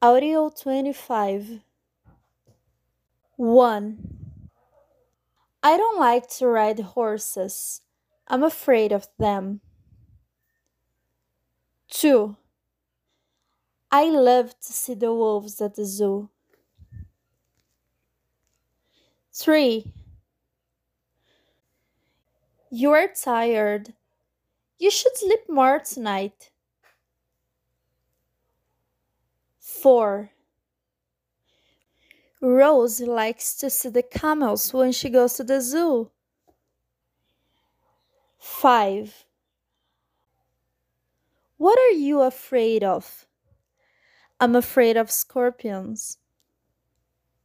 Audio 25 1. I don't like to ride horses. I'm afraid of them. 2. I love to see the wolves at the zoo. 3. You are tired. You should sleep more tonight. 4. Rose likes to see the camels when she goes to the zoo. 5. What are you afraid of? I'm afraid of scorpions.